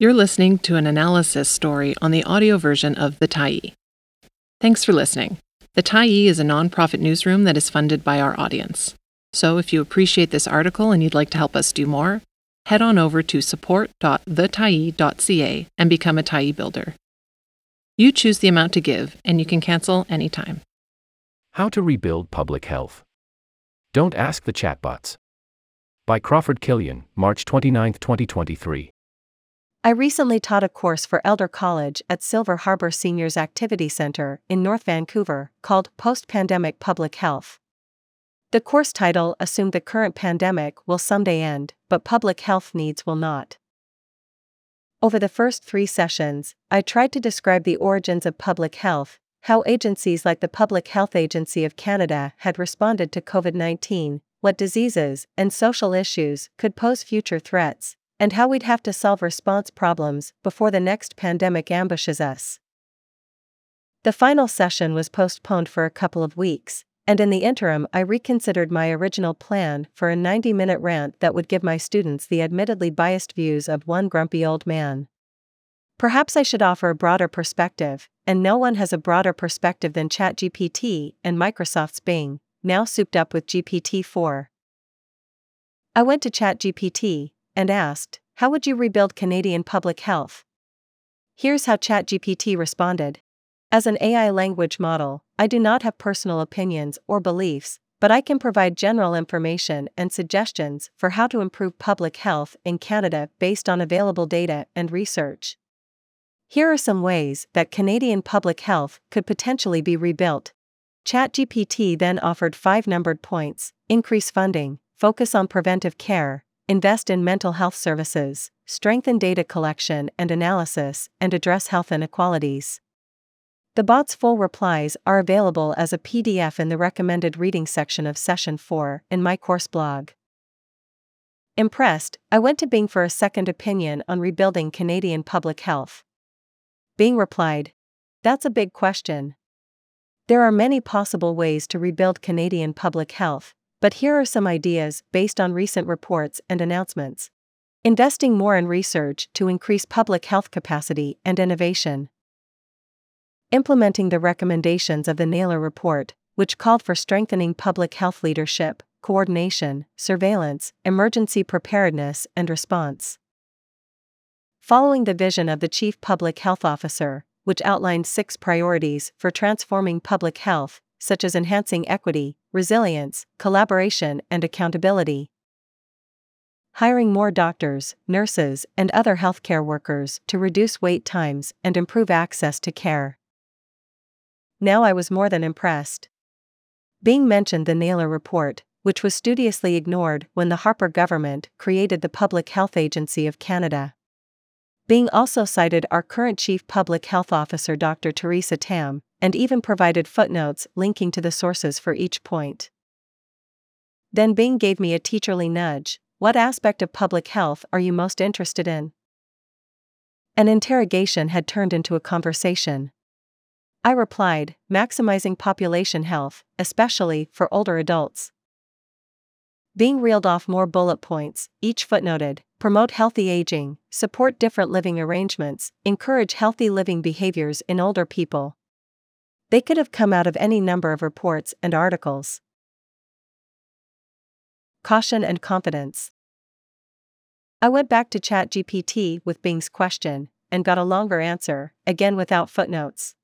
You're listening to an analysis story on the audio version of The Tyee. Thanks for listening. The Tyee is a nonprofit newsroom that is funded by our audience. So if you appreciate this article and you'd like to help us do more, head on over to support.thetyee.ca and become a Tyee builder. You choose the amount to give, and you can cancel anytime. How to Rebuild Public Health. Don't Ask the Chatbots. By Crawford Kilian, March 29, 2023. I recently taught a course for Elder College at Silver Harbor Seniors Activity Center in North Vancouver called Post Pandemic Public Health. The course title assumed the current pandemic will someday end, but public health needs will not. Over the first three sessions, I tried to describe the origins of public health, how agencies like the Public Health Agency of Canada had responded to COVID 19, what diseases and social issues could pose future threats, and how we'd have to solve response problems before the next pandemic ambushes us. The final session was postponed for a couple of weeks, and in the interim, I reconsidered my original plan for a 90 minute rant that would give my students the admittedly biased views of one grumpy old man. Perhaps I should offer a broader perspective, and no one has a broader perspective than ChatGPT and Microsoft's Bing, now souped up with GPT 4. I went to ChatGPT, and asked, How would you rebuild Canadian public health? Here's how ChatGPT responded As an AI language model, I do not have personal opinions or beliefs, but I can provide general information and suggestions for how to improve public health in Canada based on available data and research. Here are some ways that Canadian public health could potentially be rebuilt. ChatGPT then offered five numbered points increase funding, focus on preventive care, invest in mental health services, strengthen data collection and analysis, and address health inequalities. The bot's full replies are available as a PDF in the recommended reading section of Session 4 in my course blog. Impressed, I went to Bing for a second opinion on rebuilding Canadian public health. Bing replied, That's a big question. There are many possible ways to rebuild Canadian public health, but here are some ideas based on recent reports and announcements. Investing more in research to increase public health capacity and innovation. Implementing the recommendations of the Naylor Report, which called for strengthening public health leadership, coordination, surveillance, emergency preparedness, and response. Following the vision of the Chief Public Health Officer, which outlined six priorities for transforming public health, such as enhancing equity, resilience, collaboration, and accountability. Hiring more doctors, nurses, and other healthcare workers to reduce wait times and improve access to care. Now I was more than impressed. Bing mentioned the Naylor Report, which was studiously ignored when the Harper government created the Public Health Agency of Canada. Bing also cited our current Chief Public Health Officer Dr. Theresa Tam, and even provided footnotes linking to the sources for each point. Then Bing gave me a teacherly nudge What aspect of public health are you most interested in? An interrogation had turned into a conversation. I replied, maximizing population health, especially for older adults. Bing reeled off more bullet points, each footnoted promote healthy aging, support different living arrangements, encourage healthy living behaviors in older people. They could have come out of any number of reports and articles. Caution and confidence. I went back to ChatGPT with Bing's question and got a longer answer, again without footnotes.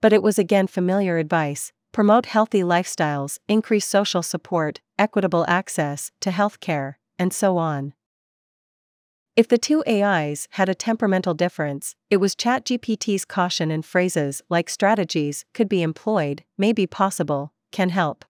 But it was again familiar advice promote healthy lifestyles, increase social support, equitable access to healthcare, and so on. If the two AIs had a temperamental difference, it was ChatGPT's caution and phrases like strategies could be employed, may be possible, can help.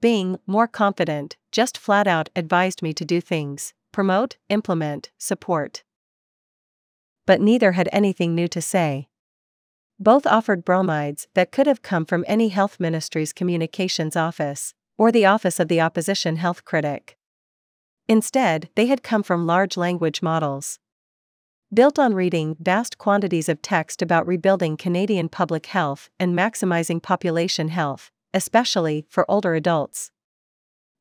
Bing, more confident, just flat out advised me to do things promote, implement, support. But neither had anything new to say. Both offered bromides that could have come from any health ministry's communications office, or the office of the opposition health critic. Instead, they had come from large language models. Built on reading vast quantities of text about rebuilding Canadian public health and maximizing population health, especially for older adults.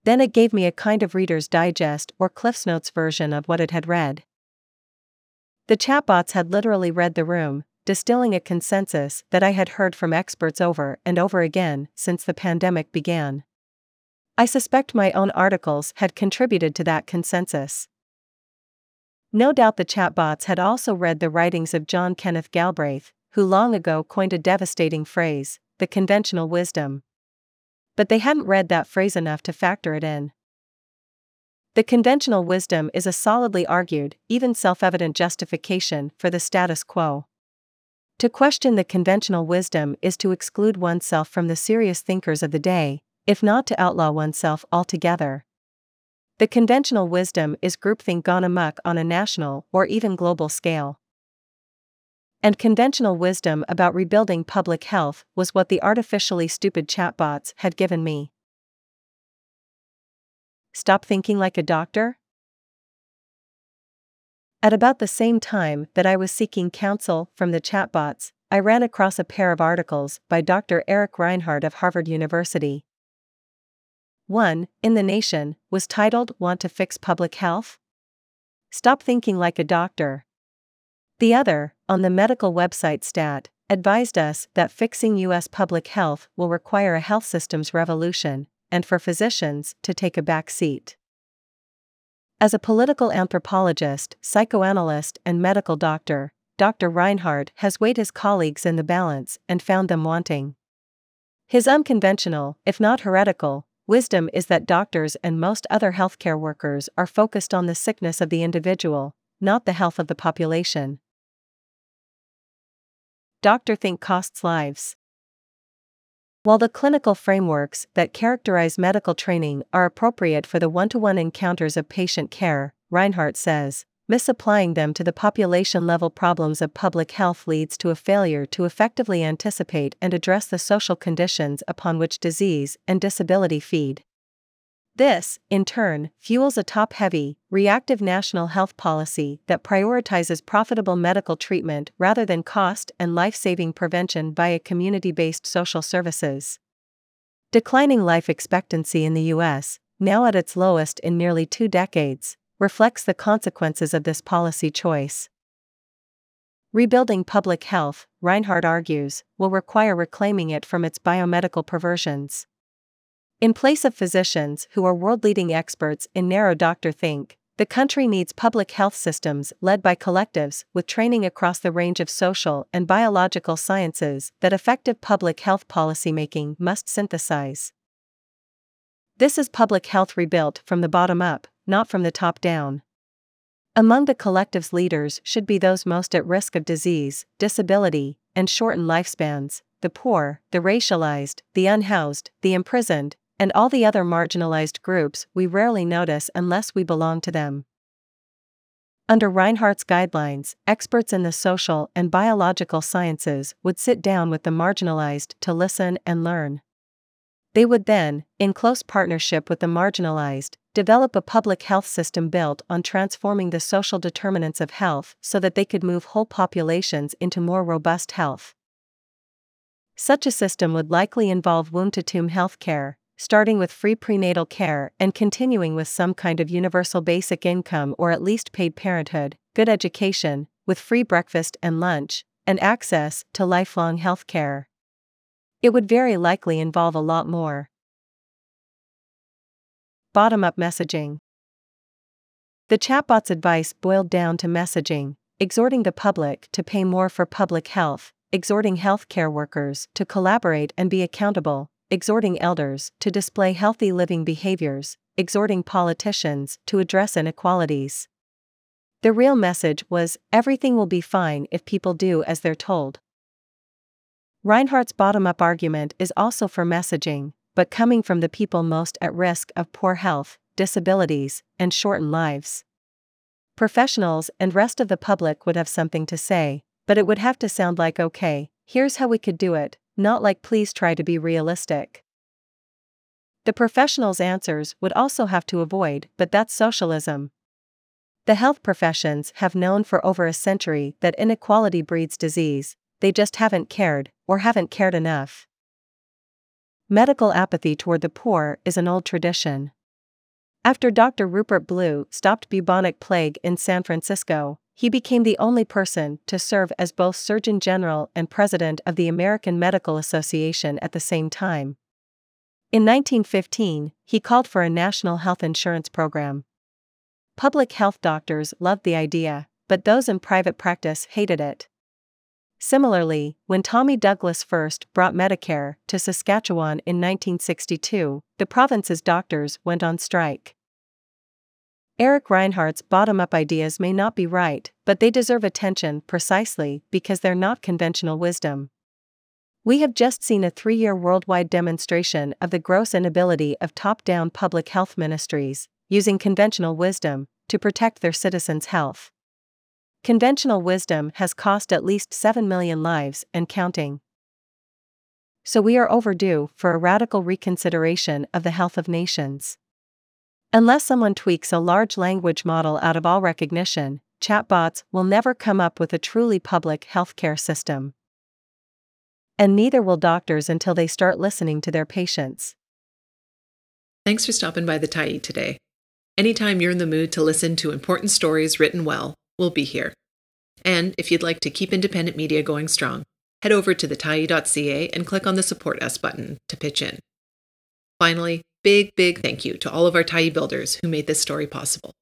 Then it gave me a kind of Reader's Digest or CliffsNotes version of what it had read. The chatbots had literally read the room, distilling a consensus that I had heard from experts over and over again since the pandemic began. I suspect my own articles had contributed to that consensus. No doubt the chatbots had also read the writings of John Kenneth Galbraith, who long ago coined a devastating phrase, the conventional wisdom. But they hadn't read that phrase enough to factor it in. The conventional wisdom is a solidly argued, even self evident justification for the status quo. To question the conventional wisdom is to exclude oneself from the serious thinkers of the day, if not to outlaw oneself altogether. The conventional wisdom is groupthink gone amuck on a national or even global scale. And conventional wisdom about rebuilding public health was what the artificially stupid chatbots had given me. Stop thinking like a doctor? At about the same time that I was seeking counsel from the chatbots, I ran across a pair of articles by Dr. Eric Reinhart of Harvard University. One, in The Nation, was titled Want to Fix Public Health? Stop Thinking Like a Doctor. The other, on the medical website STAT, advised us that fixing U.S. public health will require a health systems revolution, and for physicians to take a back seat. As a political anthropologist, psychoanalyst, and medical doctor, Dr. Reinhart has weighed his colleagues in the balance and found them wanting. His unconventional, if not heretical, wisdom is that doctors and most other healthcare workers are focused on the sickness of the individual, not the health of the population. Doctor think costs lives. While the clinical frameworks that characterize medical training are appropriate for the one to one encounters of patient care, Reinhart says, misapplying them to the population level problems of public health leads to a failure to effectively anticipate and address the social conditions upon which disease and disability feed. This, in turn, fuels a top heavy, reactive national health policy that prioritizes profitable medical treatment rather than cost and life saving prevention via community based social services. Declining life expectancy in the U.S., now at its lowest in nearly two decades, reflects the consequences of this policy choice. Rebuilding public health, Reinhart argues, will require reclaiming it from its biomedical perversions. In place of physicians who are world leading experts in narrow doctor think, the country needs public health systems led by collectives with training across the range of social and biological sciences that effective public health policymaking must synthesize. This is public health rebuilt from the bottom up, not from the top down. Among the collective's leaders should be those most at risk of disease, disability, and shortened lifespans the poor, the racialized, the unhoused, the imprisoned, and all the other marginalized groups we rarely notice unless we belong to them. Under Reinhart's guidelines, experts in the social and biological sciences would sit down with the marginalized to listen and learn. They would then, in close partnership with the marginalized, develop a public health system built on transforming the social determinants of health so that they could move whole populations into more robust health. Such a system would likely involve womb to tomb healthcare, starting with free prenatal care and continuing with some kind of universal basic income or at least paid parenthood, good education, with free breakfast and lunch, and access to lifelong health care. It would very likely involve a lot more. Bottom up messaging. The chatbot's advice boiled down to messaging, exhorting the public to pay more for public health, exhorting healthcare workers to collaborate and be accountable, exhorting elders to display healthy living behaviors, exhorting politicians to address inequalities. The real message was everything will be fine if people do as they're told. Reinhart's bottom up argument is also for messaging, but coming from the people most at risk of poor health, disabilities, and shortened lives. Professionals and rest of the public would have something to say, but it would have to sound like okay, here's how we could do it, not like please try to be realistic. The professionals' answers would also have to avoid, but that's socialism. The health professions have known for over a century that inequality breeds disease, they just haven't cared, or haven't cared enough. Medical apathy toward the poor is an old tradition. After Dr. Rupert Blue stopped bubonic plague in San Francisco, he became the only person to serve as both Surgeon General and President of the American Medical Association at the same time. In 1915, he called for a national health insurance program. Public health doctors loved the idea, but those in private practice hated it. Similarly, when Tommy Douglas first brought Medicare to Saskatchewan in 1962, the province's doctors went on strike. Eric Reinhart's bottom up ideas may not be right, but they deserve attention precisely because they're not conventional wisdom. We have just seen a three year worldwide demonstration of the gross inability of top down public health ministries, using conventional wisdom, to protect their citizens' health. Conventional wisdom has cost at least 7 million lives and counting. So we are overdue for a radical reconsideration of the health of nations. Unless someone tweaks a large language model out of all recognition, chatbots will never come up with a truly public healthcare system and neither will doctors until they start listening to their patients. Thanks for stopping by the Tyee today. Anytime you're in the mood to listen to important stories written well, we'll be here. And if you'd like to keep independent media going strong, head over to thetyee.ca and click on the Support Us button to pitch in. Finally, big, big thank you to all of our Tyee builders who made this story possible.